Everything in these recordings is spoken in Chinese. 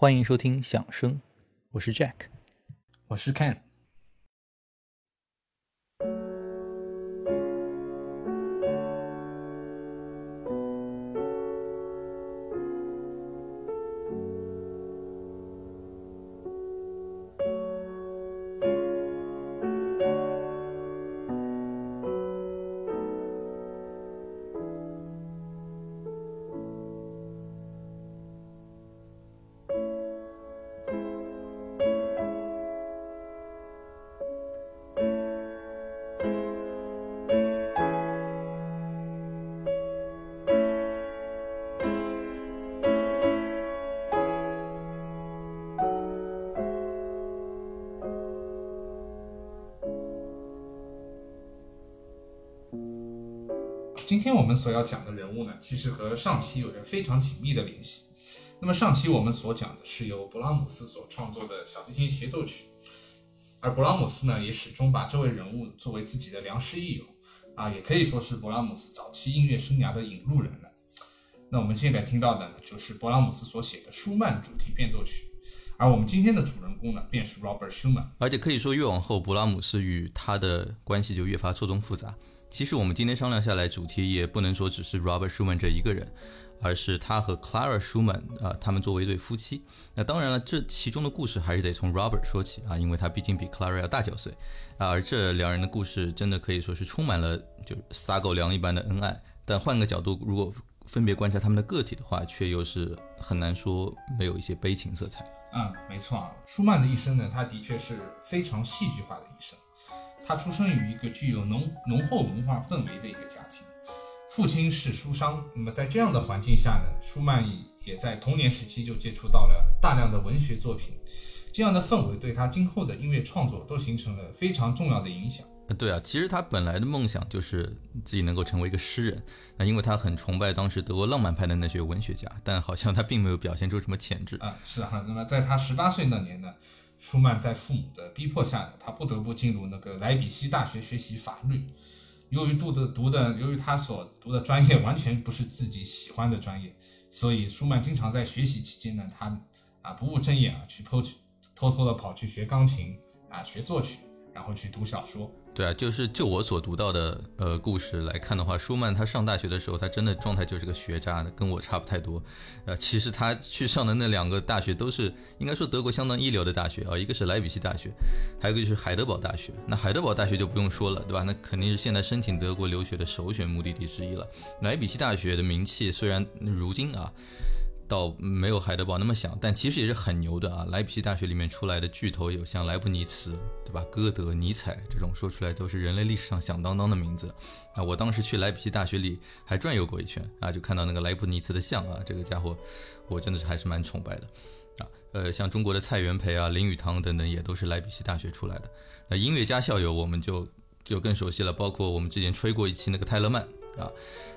欢迎收听响声，我是 Jack。我是 Ken。所要讲的人物呢，其实和上期有着非常紧密的联系。那么上期我们所讲的是由勃拉姆斯所创作的小提琴协奏曲，而勃拉姆斯呢，也始终把这位人物作为自己的良师益友，啊，也可以说是勃拉姆斯早期音乐生涯的引路人了。那我们现在听到的呢，就是勃拉姆斯所写的舒曼主题变奏曲，而我们今天的主人公呢，便是 Robert Schumann。而且可以说，越往后，勃拉姆斯与他的关系就越发错综复杂。其实我们今天商量下来，主题也不能说只是 Robert Schumann 这一个人，而是他和 Clara Schumann 啊，他们作为一对夫妻。那当然了，这其中的故事还是得从 Robert 说起啊，因为他毕竟比 Clara 要大九岁啊。而这两人的故事真的可以说是充满了就撒狗粮一般的恩爱。但换个角度，如果分别观察他们的个体的话，却又是很难说没有一些悲情色彩。嗯，没错啊，舒曼的一生呢，他的确是非常戏剧化的一生。他出生于一个具有浓浓厚文化氛围的一个家庭，父亲是书商。那么在这样的环境下呢，舒曼也在童年时期就接触到了大量的文学作品，这样的氛围对他今后的音乐创作都形成了非常重要的影响。对啊，其实他本来的梦想就是自己能够成为一个诗人，那因为他很崇拜当时德国浪漫派的那些文学家，但好像他并没有表现出什么潜质啊。是啊，那么在他十八岁那年呢？舒曼在父母的逼迫下，他不得不进入那个莱比锡大学学习法律。由于读的读的，由于他所读的专业完全不是自己喜欢的专业，所以舒曼经常在学习期间呢，他啊不务正业啊，去偷去偷偷的跑去学钢琴啊，学作曲，然后去读小说。对啊，就是就我所读到的呃故事来看的话，舒曼他上大学的时候，他真的状态就是个学渣的，跟我差不太多。呃，其实他去上的那两个大学都是应该说德国相当一流的大学啊，一个是莱比锡大学，还有一个就是海德堡大学。那海德堡大学就不用说了，对吧？那肯定是现在申请德国留学的首选目的地之一了。莱比锡大学的名气虽然如今啊。倒没有海德堡那么响，但其实也是很牛的啊！莱比锡大学里面出来的巨头有像莱布尼茨，对吧？歌德、尼采这种说出来都是人类历史上响当当的名字啊！我当时去莱比锡大学里还转悠过一圈啊，就看到那个莱布尼茨的像啊，这个家伙我真的是还是蛮崇拜的啊！呃，像中国的蔡元培啊、林语堂等等也都是莱比锡大学出来的。那音乐家校友我们就就更熟悉了，包括我们之前吹过一期那个泰勒曼啊，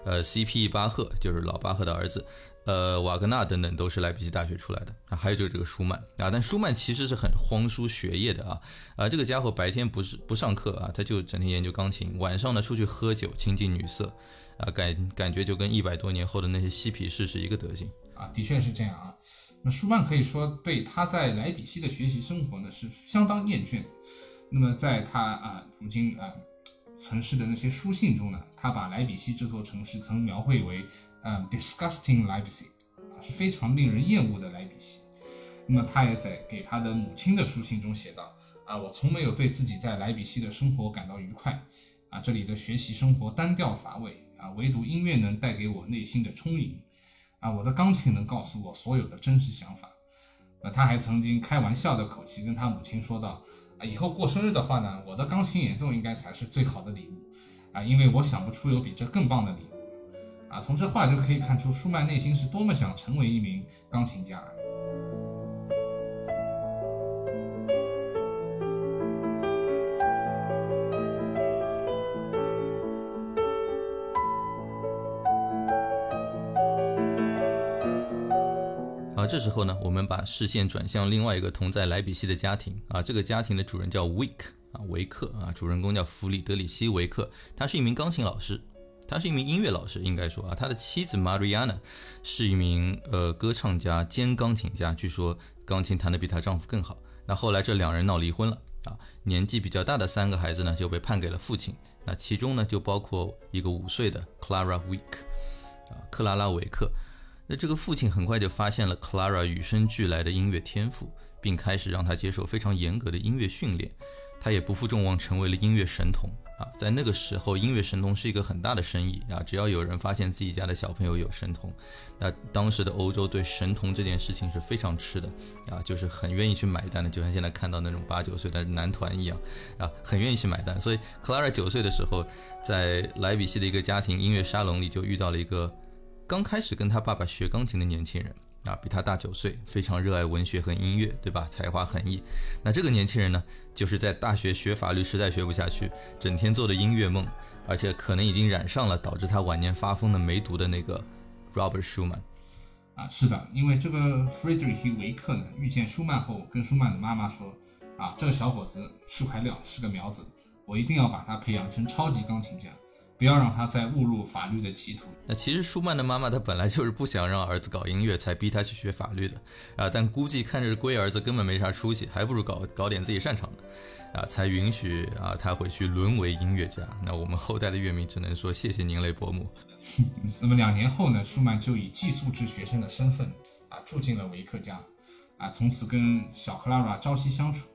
呃，C.P. 巴赫就是老巴赫的儿子。呃，瓦格纳等等都是莱比锡大学出来的啊，还有就是这个舒曼啊，但舒曼其实是很荒疏学业的啊，啊，这个家伙白天不是不上课啊，他就整天研究钢琴，晚上呢出去喝酒，亲近女色，啊，感感觉就跟一百多年后的那些嬉皮士是一个德行啊，的确是这样啊。那舒曼可以说对他在莱比锡的学习生活呢是相当厌倦。那么在他啊如今啊城市的那些书信中呢，他把莱比锡这座城市曾描绘为。嗯，disgusting Leipzig 啊，是非常令人厌恶的莱比锡。那么他也在给他的母亲的书信中写道：啊，我从没有对自己在莱比锡的生活感到愉快。啊，这里的学习生活单调乏味。啊，唯独音乐能带给我内心的充盈。啊，我的钢琴能告诉我所有的真实想法。那他还曾经开玩笑的口气跟他母亲说道：啊，以后过生日的话呢，我的钢琴演奏应该才是最好的礼物。啊，因为我想不出有比这更棒的礼物。啊，从这话就可以看出舒曼内心是多么想成为一名钢琴家。啊，这时候呢，我们把视线转向另外一个同在莱比锡的家庭啊，这个家庭的主人叫维克啊，维克啊，主人公叫弗里德里希·维克，他是一名钢琴老师。他是一名音乐老师，应该说啊，他的妻子 Mariana 是一名呃歌唱家兼钢琴家，据说钢琴弹得比她丈夫更好。那后来这两人闹离婚了啊，年纪比较大的三个孩子呢就被判给了父亲。那其中呢就包括一个五岁的 Clara Wick，啊，克拉拉维克。那这个父亲很快就发现了 Clara 与生俱来的音乐天赋，并开始让她接受非常严格的音乐训练。他也不负众望，成为了音乐神童啊！在那个时候，音乐神童是一个很大的生意啊！只要有人发现自己家的小朋友有神童，那当时的欧洲对神童这件事情是非常吃的啊，就是很愿意去买单的，就像现在看到那种八九岁的男团一样啊，很愿意去买单。所以，Clara 九岁的时候，在莱比锡的一个家庭音乐沙龙里，就遇到了一个刚开始跟他爸爸学钢琴的年轻人。啊，比他大九岁，非常热爱文学和音乐，对吧？才华横溢。那这个年轻人呢，就是在大学学法律实在学不下去，整天做的音乐梦，而且可能已经染上了导致他晚年发疯的梅毒的那个 Robert Schumann。啊，是的，因为这个 Friedrich 维克呢，遇见舒曼后，跟舒曼的妈妈说：“啊，这个小伙子是块料，是个苗子，我一定要把他培养成超级钢琴家。”不要让他再误入法律的歧途。那其实舒曼的妈妈她本来就是不想让儿子搞音乐，才逼他去学法律的啊。但估计看着龟儿子根本没啥出息，还不如搞搞点自己擅长的啊，才允许啊他回去沦为音乐家。那我们后代的乐迷只能说谢谢您嘞，伯母。那么两年后呢，舒曼就以寄宿制学生的身份啊住进了维克家啊，从此跟小克拉拉朝夕相处。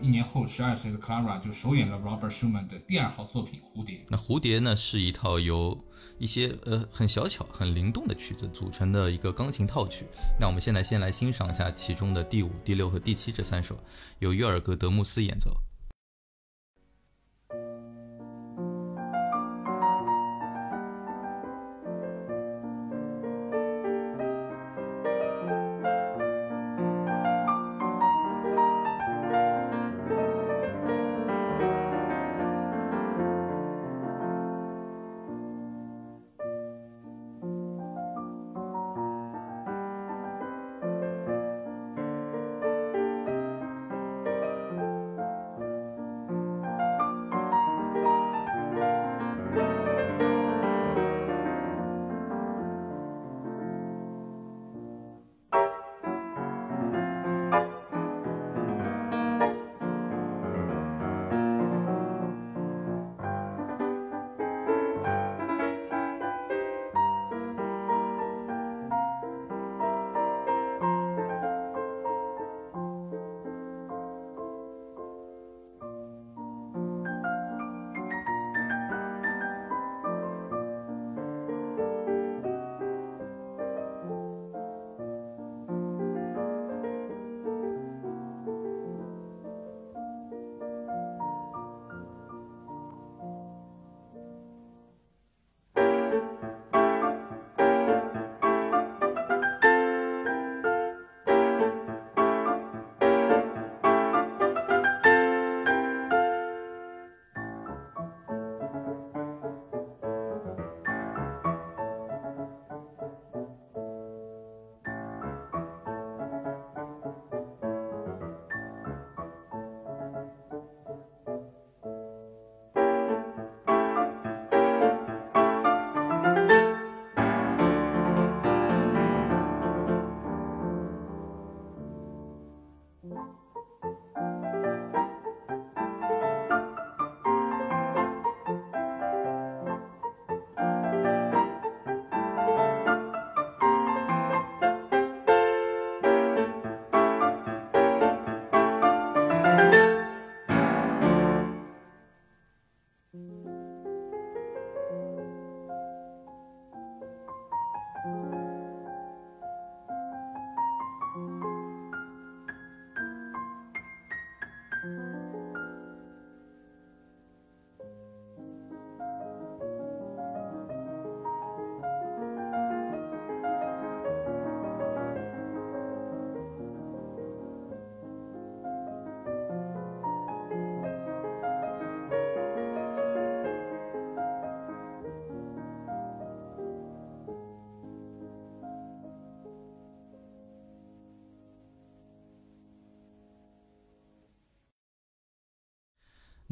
一年后，十二岁的 Clara 就首演了 Robert Schumann 的第二号作品《蝴蝶》。那《蝴蝶》呢，是一套由一些呃很小巧、很灵动的曲子组成的一个钢琴套曲。那我们现在先来欣赏一下其中的第五、第六和第七这三首，由约尔格德穆斯演奏。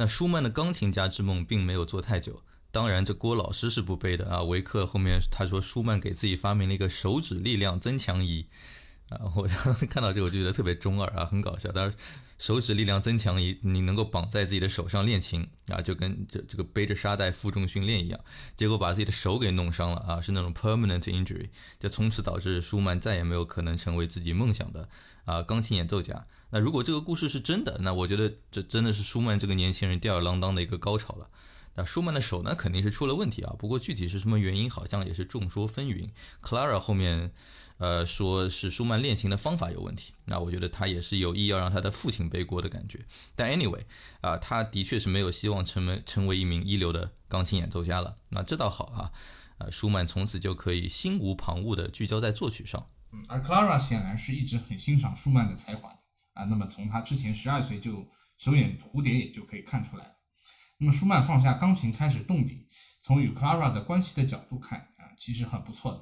那舒曼的钢琴家之梦并没有做太久，当然这郭老师是不背的啊。维克后面他说，舒曼给自己发明了一个手指力量增强仪，啊，我当 时看到这个我就觉得特别中二啊，很搞笑。当然，手指力量增强，你你能够绑在自己的手上练琴啊，就跟这这个背着沙袋负重训练一样，结果把自己的手给弄伤了啊，是那种 permanent injury，就从此导致舒曼再也没有可能成为自己梦想的啊钢琴演奏家。那如果这个故事是真的，那我觉得这真的是舒曼这个年轻人吊儿郎当的一个高潮了。那舒曼的手呢，肯定是出了问题啊，不过具体是什么原因，好像也是众说纷纭。Clara 后面。呃，说是舒曼练琴的方法有问题，那我觉得他也是有意要让他的父亲背锅的感觉。但 anyway，啊，他的确是没有希望成为成为一名一流的钢琴演奏家了。那这倒好啊，呃，舒曼从此就可以心无旁骛地聚焦在作曲上。嗯，而 Clara 显然是一直很欣赏舒曼的才华的啊。那么从他之前十二岁就首演蝴蝶也就可以看出来了。那么舒曼放下钢琴开始动笔，从与 Clara 的关系的角度看啊，其实很不错的。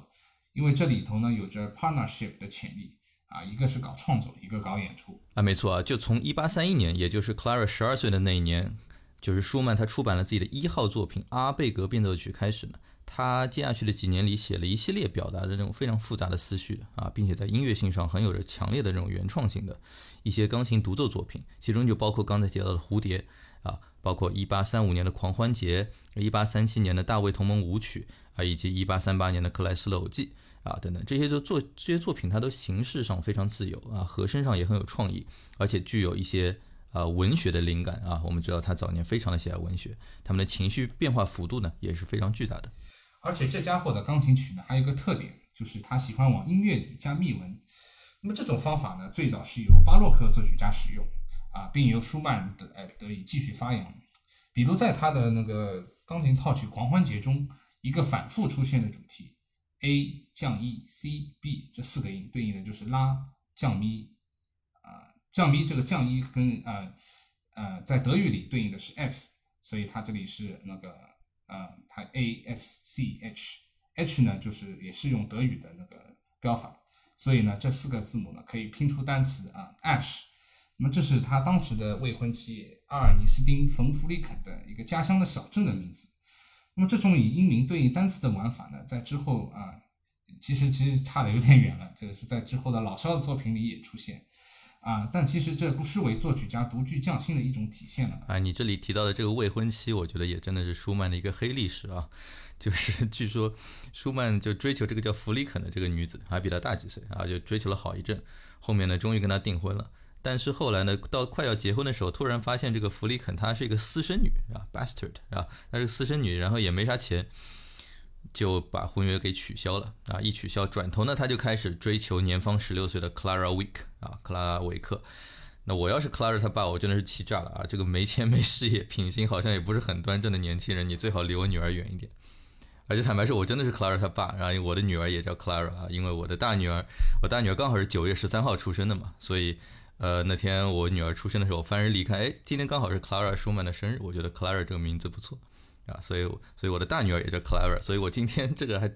因为这里头呢有着 partnership 的潜力啊，一个是搞创作，一个搞演出啊，没错啊，就从一八三一年，也就是 Clara 十二岁的那一年，就是舒曼他出版了自己的一号作品《阿贝格变奏曲》开始呢，他接下去的几年里写了一系列表达的那种非常复杂的思绪啊，并且在音乐性上很有着强烈的这种原创性的一些钢琴独奏作品，其中就包括刚才提到的《蝴蝶》啊，包括一八三五年的《狂欢节》，一八三七年的《大卫同盟舞曲》啊，以及一八三八年的《克莱斯勒偶记》。啊，等等，这些就作这些作品，它都形式上非常自由啊，和声上也很有创意，而且具有一些呃文学的灵感啊。我们知道他早年非常的喜爱文学，他们的情绪变化幅度呢也是非常巨大的。而且这家伙的钢琴曲呢，还有一个特点，就是他喜欢往音乐里加密文。那么这种方法呢，最早是由巴洛克作曲家使用啊，并由舒曼得哎得以继续发扬。比如在他的那个钢琴套曲《狂欢节》中，一个反复出现的主题。A 降 E C B 这四个音对应的就是拉降咪啊降咪这个降一跟呃呃在德语里对应的是 S，所以它这里是那个呃它 A S C H H 呢就是也是用德语的那个标法，所以呢这四个字母呢可以拼出单词啊 Ash，那么这是他当时的未婚妻阿尔尼斯丁冯弗里肯的一个家乡的小镇的名字。那么这种以音名对应单词的玩法呢，在之后啊，其实其实差的有点远了。这个是在之后的老肖的作品里也出现啊，但其实这不失为作曲家独具匠心的一种体现了。啊，你这里提到的这个未婚妻，我觉得也真的是舒曼的一个黑历史啊。就是据说舒曼就追求这个叫弗里肯的这个女子，还比他大几岁啊，就追求了好一阵，后面呢，终于跟他订婚了。但是后来呢，到快要结婚的时候，突然发现这个弗里肯她是一个私生女啊，bastard 啊，她是私生女，然后也没啥钱，就把婚约给取消了啊。一取消，转头呢，他就开始追求年方十六岁的 Clara Wick 啊，克拉维克。那我要是 Clara 他爸，我真的是气炸了啊！这个没钱没事业，品行好像也不是很端正的年轻人，你最好离我女儿远一点。而且坦白说，我真的是 Clara 他爸，然后我的女儿也叫 Clara 啊，因为我的大女儿，我大女儿刚好是九月十三号出生的嘛，所以。呃，那天我女儿出生的时候，翻日历看，哎，今天刚好是 Clara 舒曼的生日，我觉得 Clara 这个名字不错啊，所以所以我的大女儿也叫 Clara，所以我今天这个还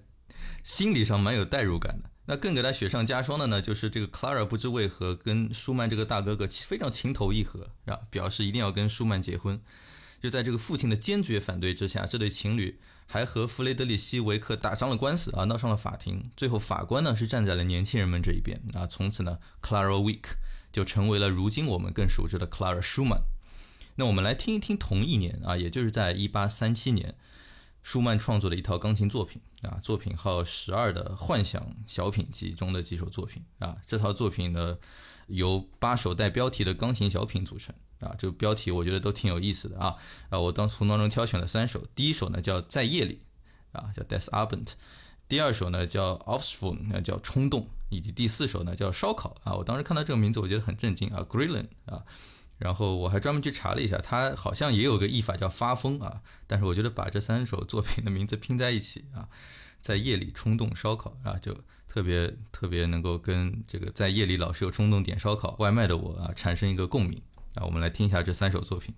心理上蛮有代入感的。那更给他雪上加霜的呢，就是这个 Clara 不知为何跟舒曼这个大哥哥非常情投意合啊，表示一定要跟舒曼结婚。就在这个父亲的坚决反对之下，这对情侣还和弗雷德里希维克打上了官司啊，闹上了法庭。最后法官呢是站在了年轻人们这一边啊，从此呢 Clara Week。就成为了如今我们更熟知的 Clara Schumann。那我们来听一听同一年啊，也就是在一八三七年，舒曼创作的一套钢琴作品啊，作品号十二的《幻想小品集》中的几首作品啊。这套作品呢，由八首带标题的钢琴小品组成啊。这个标题我觉得都挺有意思的啊啊！我当从当中挑选了三首，第一首呢叫在夜里啊，叫 Des Abend。第二首呢叫 Offspring，那叫冲动，以及第四首呢叫烧烤啊。我当时看到这个名字，我觉得很震惊啊，Grillen 啊。然后我还专门去查了一下，它好像也有个译法叫发疯啊。但是我觉得把这三首作品的名字拼在一起啊，在夜里冲动烧烤啊，就特别特别能够跟这个在夜里老是有冲动点烧烤外卖的我啊产生一个共鸣啊。我们来听一下这三首作品。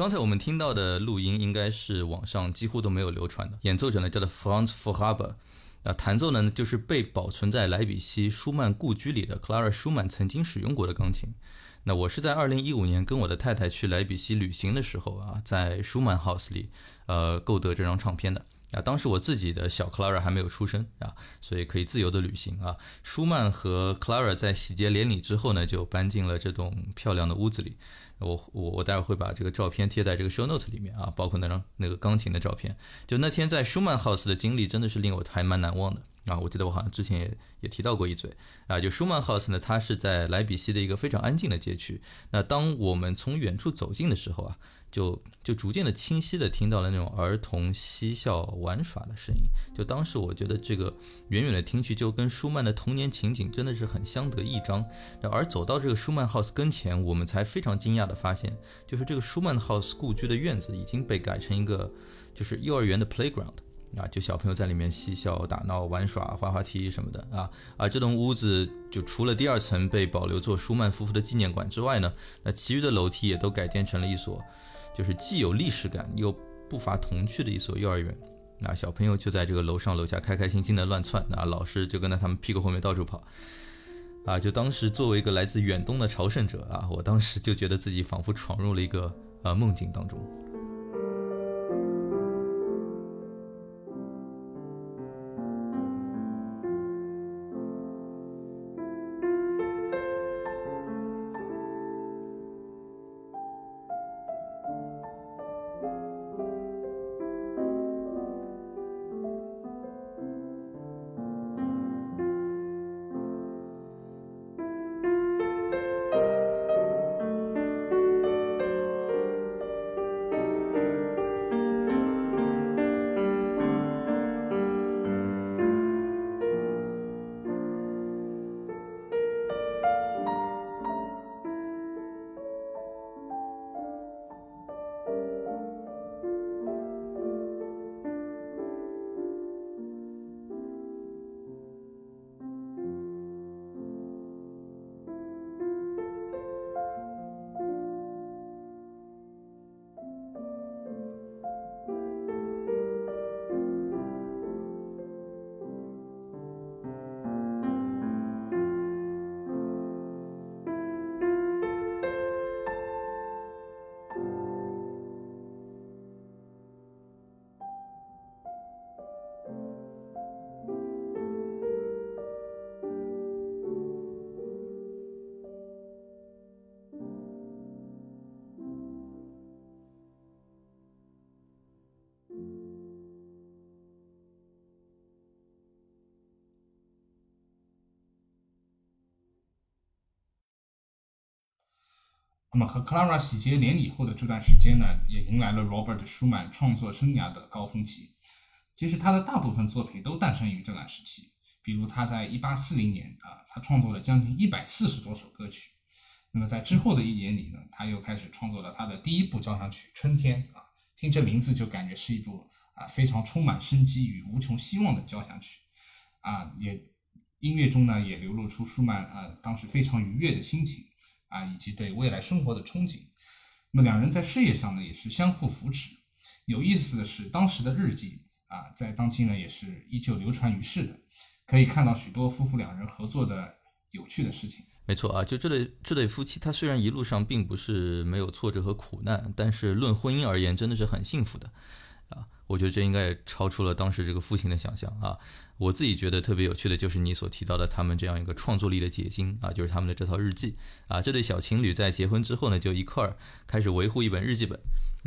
刚才我们听到的录音应该是网上几乎都没有流传的，演奏者呢叫做 Franz f u h a b e r 那弹奏呢就是被保存在莱比锡舒曼故居里的 Clara 舒曼曾经使用过的钢琴。那我是在二零一五年跟我的太太去莱比锡旅行的时候啊，在舒曼 House 里，呃，购得这张唱片的。啊，当时我自己的小 Clara 还没有出生啊，所以可以自由的旅行啊。舒曼和 Clara 在喜结连理之后呢，就搬进了这栋漂亮的屋子里。我我我待会儿会把这个照片贴在这个 show note 里面啊，包括那张那个钢琴的照片。就那天在舒曼 house 的经历，真的是令我还蛮难忘的啊。我记得我好像之前也也提到过一嘴啊。就舒曼 house 呢，它是在莱比锡的一个非常安静的街区。那当我们从远处走近的时候啊。就就逐渐的清晰的听到了那种儿童嬉笑玩耍的声音，就当时我觉得这个远远的听去就跟舒曼的童年情景真的是很相得益彰。而走到这个舒曼 house 跟前，我们才非常惊讶的发现，就是这个舒曼 house 故居的院子已经被改成一个就是幼儿园的 playground 啊，就小朋友在里面嬉笑打闹玩耍滑滑梯什么的啊啊，这栋屋子就除了第二层被保留做舒曼夫妇的纪念馆之外呢，那其余的楼梯也都改建成了一所。就是既有历史感又不乏童趣的一所幼儿园，那小朋友就在这个楼上楼下开开心心的乱窜，那老师就跟在他们屁股后面到处跑，啊，就当时作为一个来自远东的朝圣者啊，我当时就觉得自己仿佛闯入了一个呃梦境当中。和 Clara 喜结连理后的这段时间呢，也迎来了 Robert 舒曼创作生涯的高峰期。其实他的大部分作品都诞生于这段时期，比如他在1840年啊，他创作了将近140多首歌曲。那么在之后的一年里呢，他又开始创作了他的第一部交响曲《春天》啊，听这名字就感觉是一部啊非常充满生机与无穷希望的交响曲啊，也音乐中呢也流露出舒曼啊当时非常愉悦的心情。啊，以及对未来生活的憧憬。那么两人在事业上呢，也是相互扶持。有意思的是，当时的日记啊，在当今呢也是依旧流传于世的，可以看到许多夫妇两人合作的有趣的事情。没错啊，就这对这对夫妻，他虽然一路上并不是没有挫折和苦难，但是论婚姻而言，真的是很幸福的。我觉得这应该也超出了当时这个父亲的想象啊。我自己觉得特别有趣的就是你所提到的他们这样一个创作力的结晶啊，就是他们的这套日记啊。这对小情侣在结婚之后呢，就一块儿开始维护一本日记本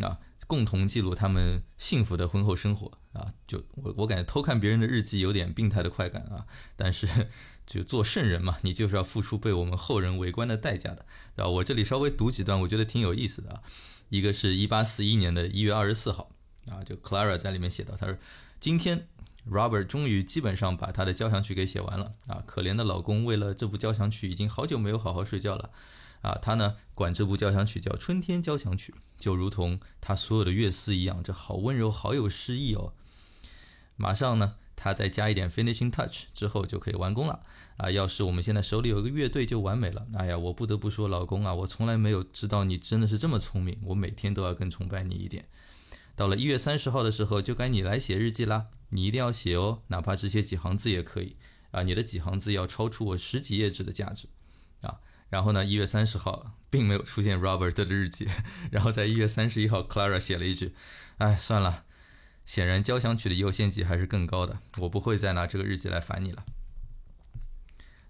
啊，共同记录他们幸福的婚后生活啊。就我我感觉偷看别人的日记有点病态的快感啊，但是就做圣人嘛，你就是要付出被我们后人围观的代价的，对吧？我这里稍微读几段，我觉得挺有意思的啊。一个是一八四一年的一月二十四号啊，就 Clara 在里面写到，他说今天。Robert 终于基本上把他的交响曲给写完了啊！可怜的老公为了这部交响曲已经好久没有好好睡觉了啊！他呢管这部交响曲叫《春天交响曲》，就如同他所有的乐思一样，这好温柔，好有诗意哦。马上呢他再加一点 finishing touch 之后就可以完工了啊！要是我们现在手里有一个乐队就完美了。哎呀，我不得不说，老公啊，我从来没有知道你真的是这么聪明，我每天都要更崇拜你一点。到了一月三十号的时候，就该你来写日记啦，你一定要写哦，哪怕只写几行字也可以啊！你的几行字要超出我十几页纸的价值啊！然后呢，一月三十号并没有出现 Robert 的日记，然后在一月三十一号，Clara 写了一句：“哎，算了。”显然，交响曲的优先级还是更高的。我不会再拿这个日记来烦你了。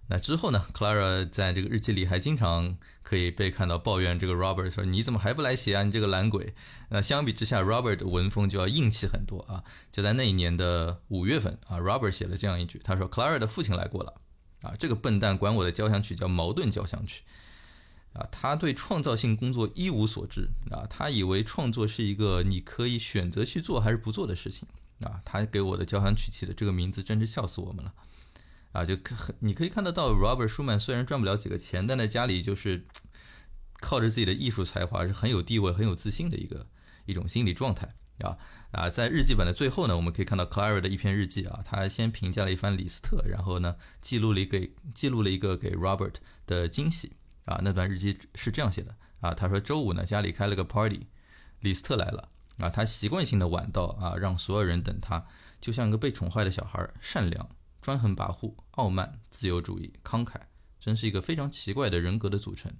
那之后呢？Clara 在这个日记里还经常可以被看到抱怨这个 Robert 说：“你怎么还不来写啊？你这个懒鬼！”那相比之下，Robert 的文风就要硬气很多啊。就在那一年的五月份啊，Robert 写了这样一句：“他说，Clara 的父亲来过了啊，这个笨蛋管我的交响曲叫矛盾交响曲。”啊，他对创造性工作一无所知啊，他以为创作是一个你可以选择去做还是不做的事情啊。他给我的交响曲起的这个名字真是笑死我们了啊！就可你可以看得到，Robert Schumann 虽然赚不了几个钱，但在家里就是靠着自己的艺术才华是很有地位、很有自信的一个一种心理状态啊啊！在日记本的最后呢，我们可以看到 Clara 的一篇日记啊，他先评价了一番李斯特，然后呢记录了一个记录了一个给 Robert 的惊喜。啊，那段日记是这样写的啊，他说周五呢家里开了个 party，李斯特来了啊，他习惯性的晚到啊，让所有人等他，就像一个被宠坏的小孩，善良、专横跋扈、傲慢、自由主义、慷慨，真是一个非常奇怪的人格的组成。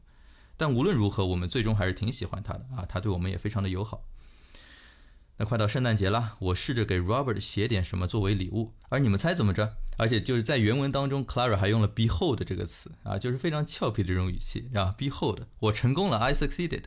但无论如何，我们最终还是挺喜欢他的啊，他对我们也非常的友好。那快到圣诞节了，我试着给 Robert 写点什么作为礼物，而你们猜怎么着？而且就是在原文当中，Clara 还用了 behold 这个词啊，就是非常俏皮的这种语气啊。behold，我成功了，I succeeded，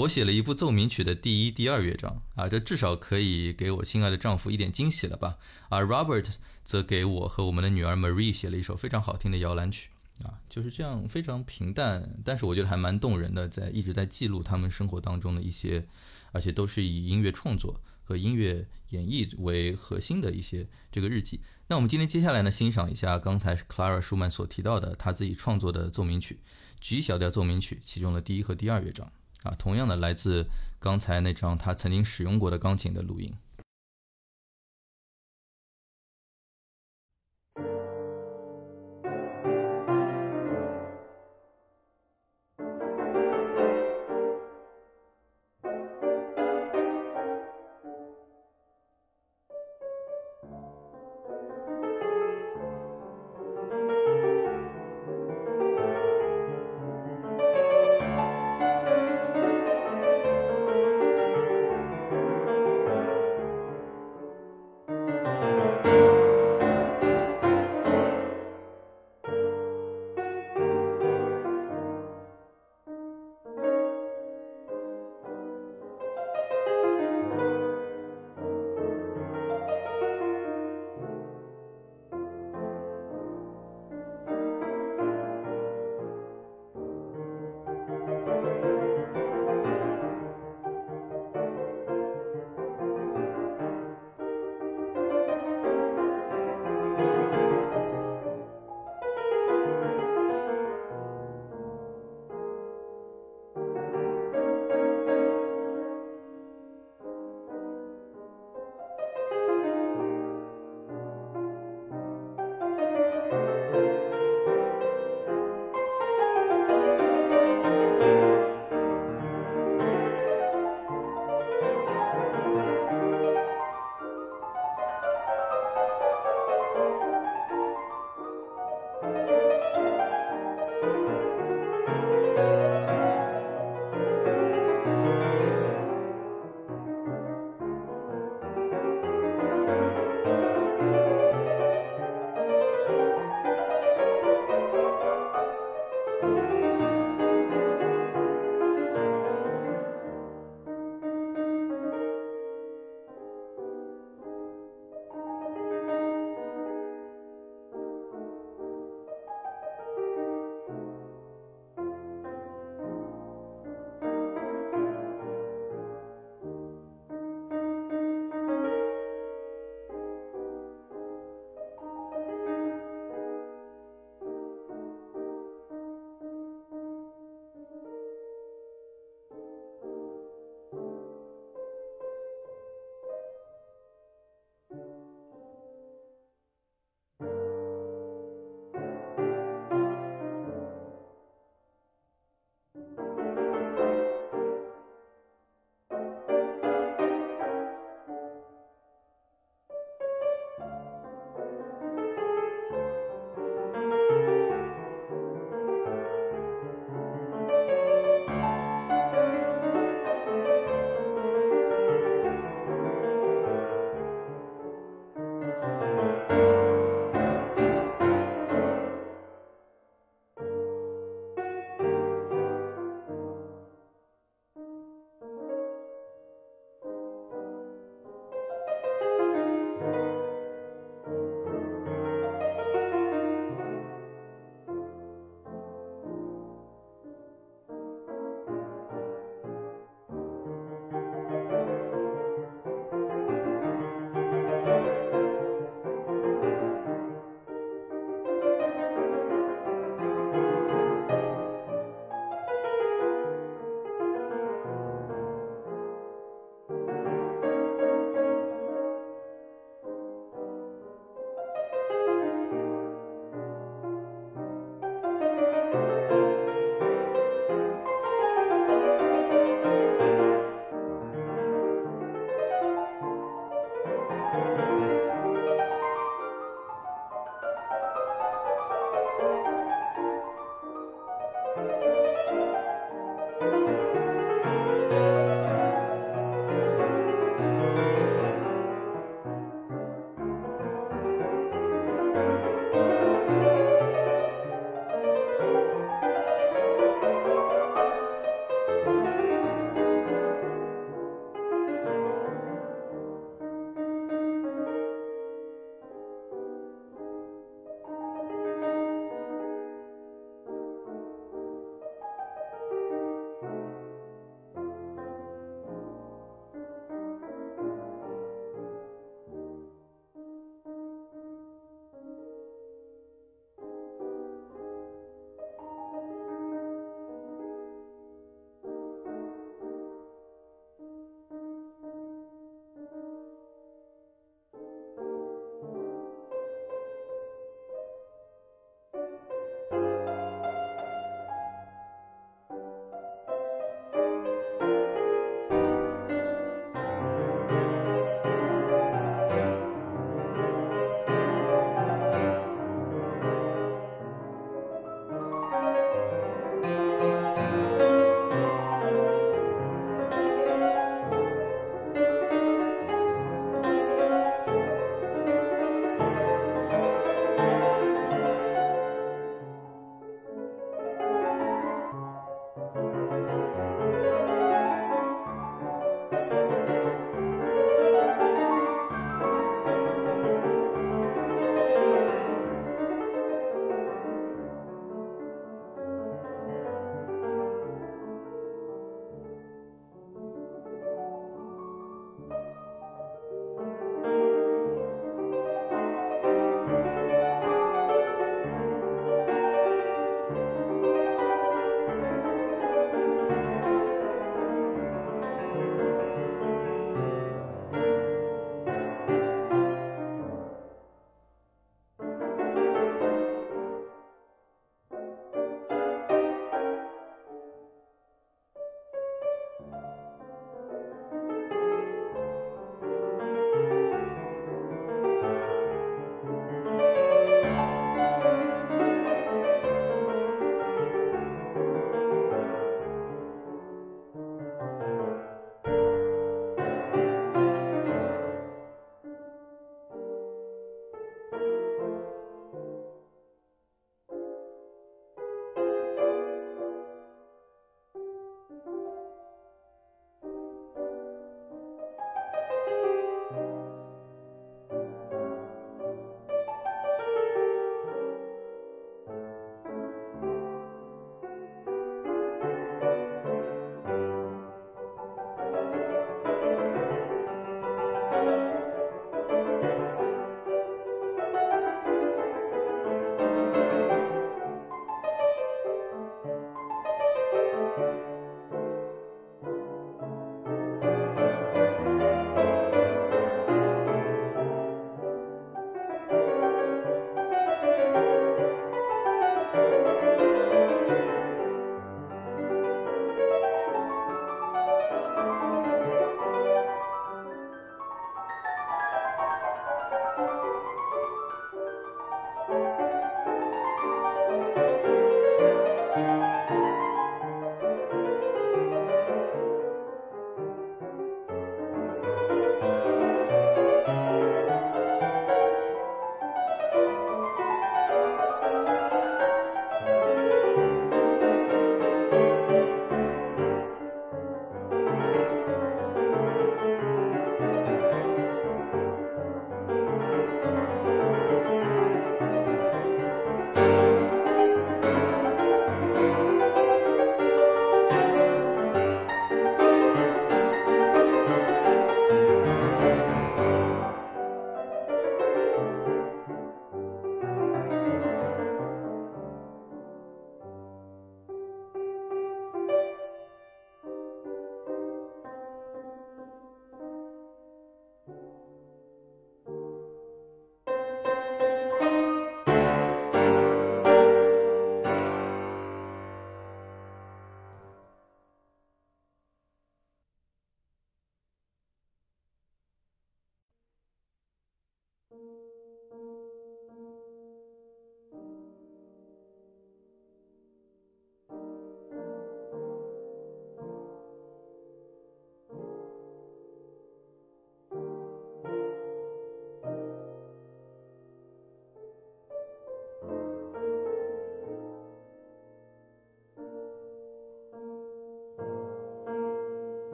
我写了一部奏鸣曲的第一、第二乐章啊，这至少可以给我亲爱的丈夫一点惊喜了吧？而 Robert 则给我和我们的女儿 Marie 写了一首非常好听的摇篮曲啊，就是这样非常平淡，但是我觉得还蛮动人的，在一直在记录他们生活当中的一些。而且都是以音乐创作和音乐演绎为核心的一些这个日记。那我们今天接下来呢，欣赏一下刚才 Clara 舒曼所提到的他自己创作的奏鸣曲 G 小调奏鸣曲，其中的第一和第二乐章啊，同样的来自刚才那张他曾经使用过的钢琴的录音。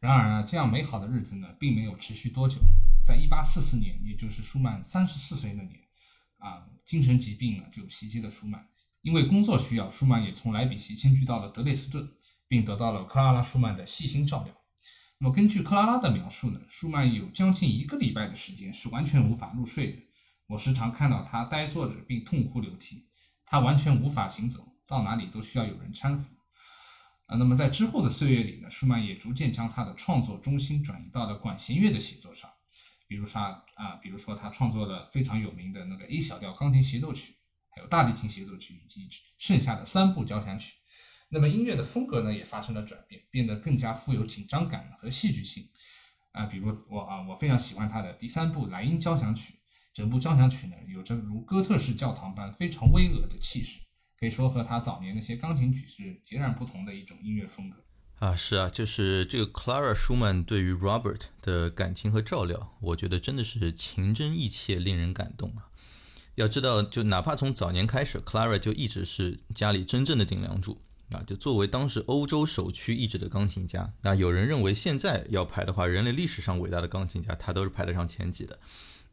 然而呢，这样美好的日子呢，并没有持续多久。在一八四四年，也就是舒曼三十四岁那年，啊，精神疾病呢就袭击了舒曼。因为工作需要，舒曼也从莱比锡迁居到了德累斯顿，并得到了克拉拉·舒曼的细心照料。那么，根据克拉拉的描述呢，舒曼有将近一个礼拜的时间是完全无法入睡的。我时常看到他呆坐着并痛哭流涕，他完全无法行走，到哪里都需要有人搀扶。啊，那么在之后的岁月里呢，舒曼也逐渐将他的创作中心转移到了管弦乐的写作上，比如他啊，比如说他创作了非常有名的那个 A 小调钢琴协奏曲，还有大提琴协奏曲以及剩下的三部交响曲。那么音乐的风格呢也发生了转变，变得更加富有紧张感和戏剧性。啊，比如我啊，我非常喜欢他的第三部莱茵交响曲，整部交响曲呢有着如哥特式教堂般非常巍峨的气势。可以说和他早年那些钢琴曲是截然不同的一种音乐风格啊，是啊，就是这个 Clara Schumann 对于 Robert 的感情和照料，我觉得真的是情真意切，令人感动啊。要知道，就哪怕从早年开始，Clara 就一直是家里真正的顶梁柱啊。就作为当时欧洲首屈一指的钢琴家，那有人认为现在要排的话，人类历史上伟大的钢琴家，他都是排得上前几的。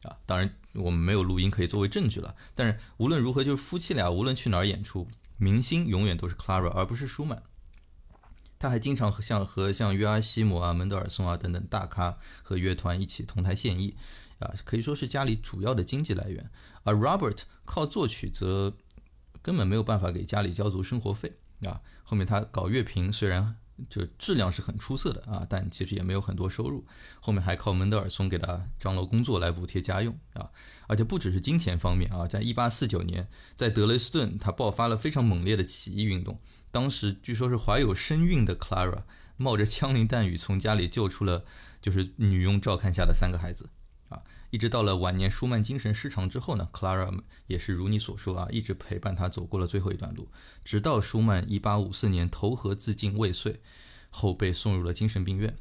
啊，当然我们没有录音可以作为证据了。但是无论如何，就是夫妻俩无论去哪儿演出，明星永远都是 Clara 而不是舒曼。他还经常和像和像约阿希姆啊、门德尔松啊等等大咖和乐团一起同台献艺，啊，可以说是家里主要的经济来源。而 Robert 靠作曲则根本没有办法给家里交足生活费啊。后面他搞乐评，虽然就质量是很出色的啊，但其实也没有很多收入。后面还靠门德尔松给他张罗工作来补贴家用啊。而且不只是金钱方面啊，在一八四九年，在德雷斯顿，他爆发了非常猛烈的起义运动。当时据说是怀有身孕的 Clara 冒着枪林弹雨从家里救出了就是女佣照看下的三个孩子啊，一直到了晚年舒曼精神失常之后呢，Clara 也是如你所说啊，一直陪伴他走过了最后一段路，直到舒曼1854年投河自尽未遂后被送入了精神病院。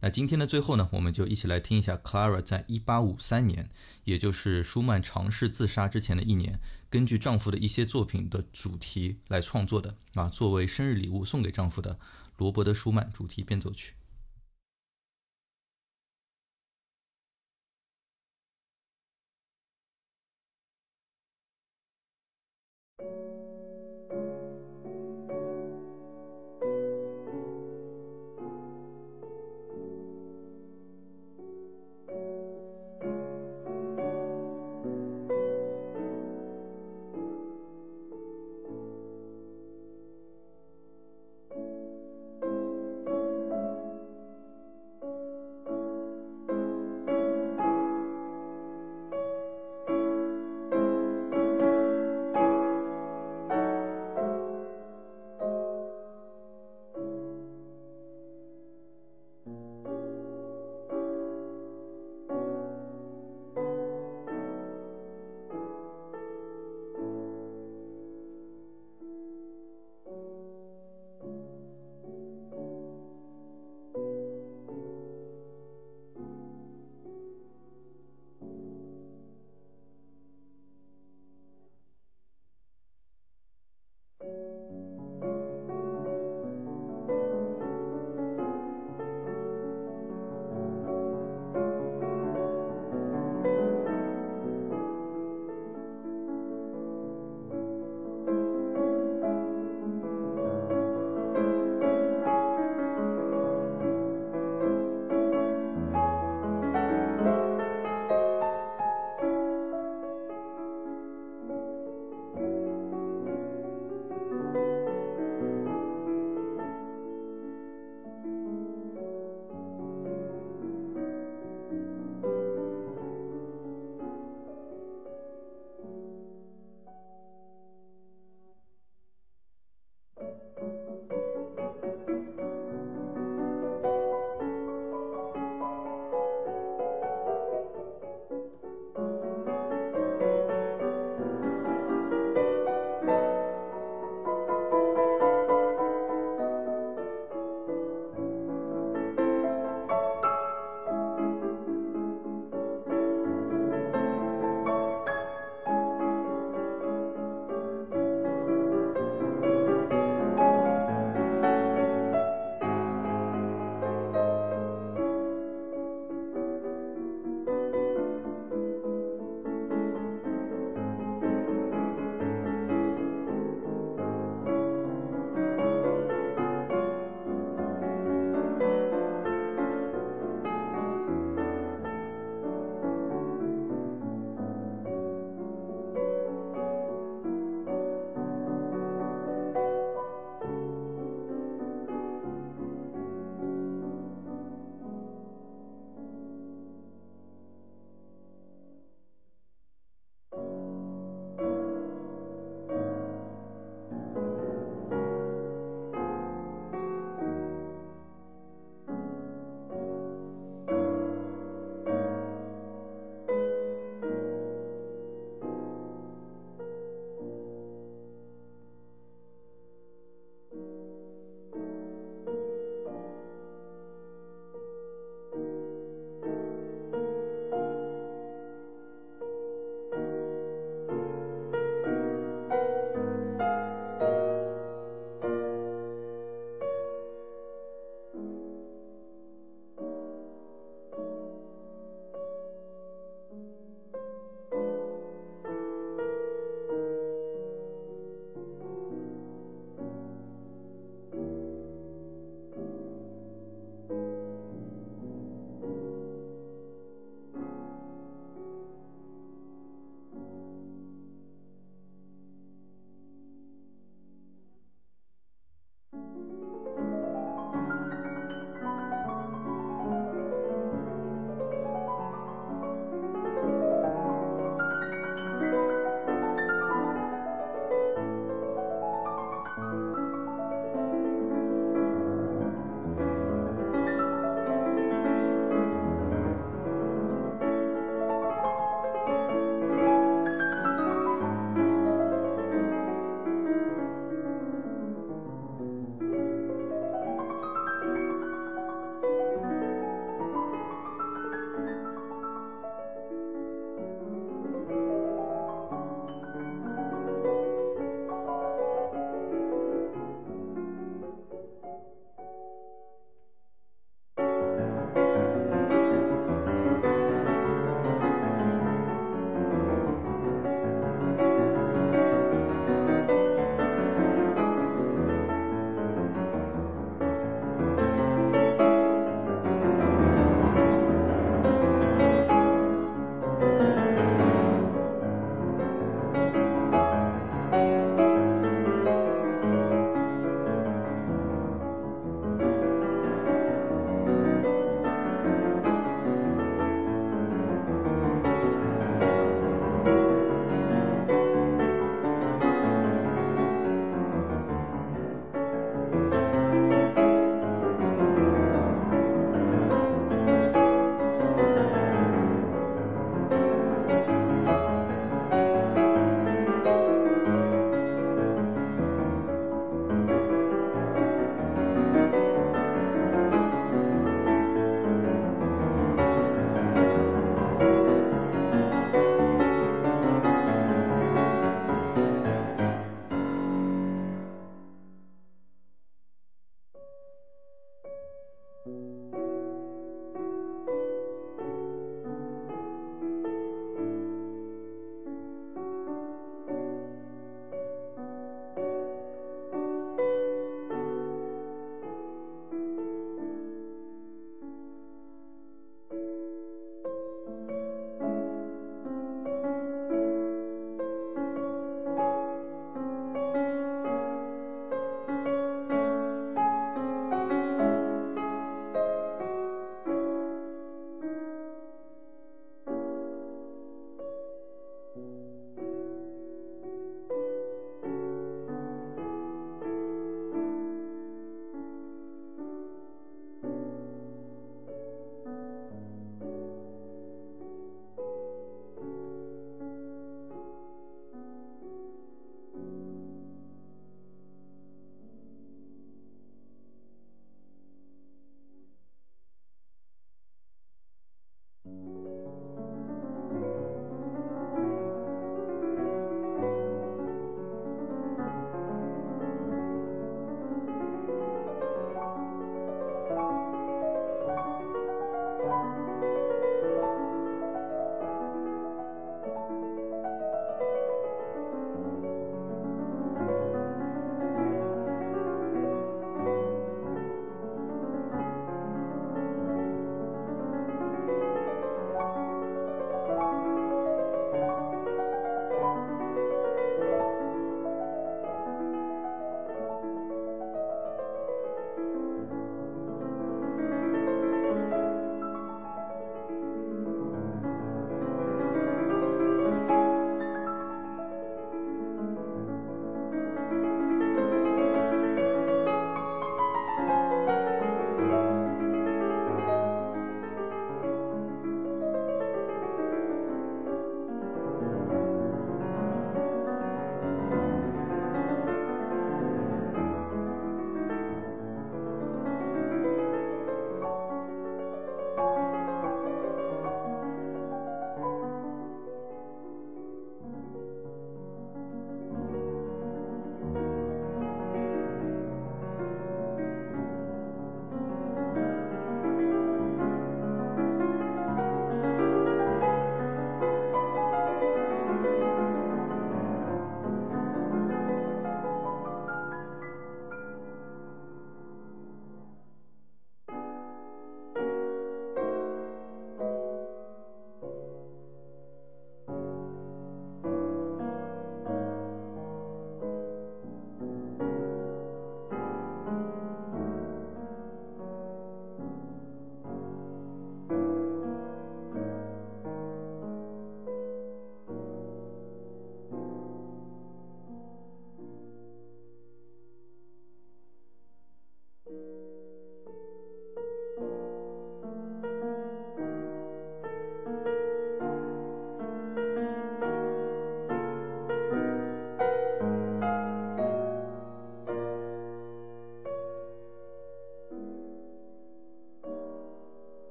那今天的最后呢，我们就一起来听一下 Clara 在1853年，也就是舒曼尝试自杀之前的一年，根据丈夫的一些作品的主题来创作的啊，作为生日礼物送给丈夫的罗伯特·舒曼主题变奏曲。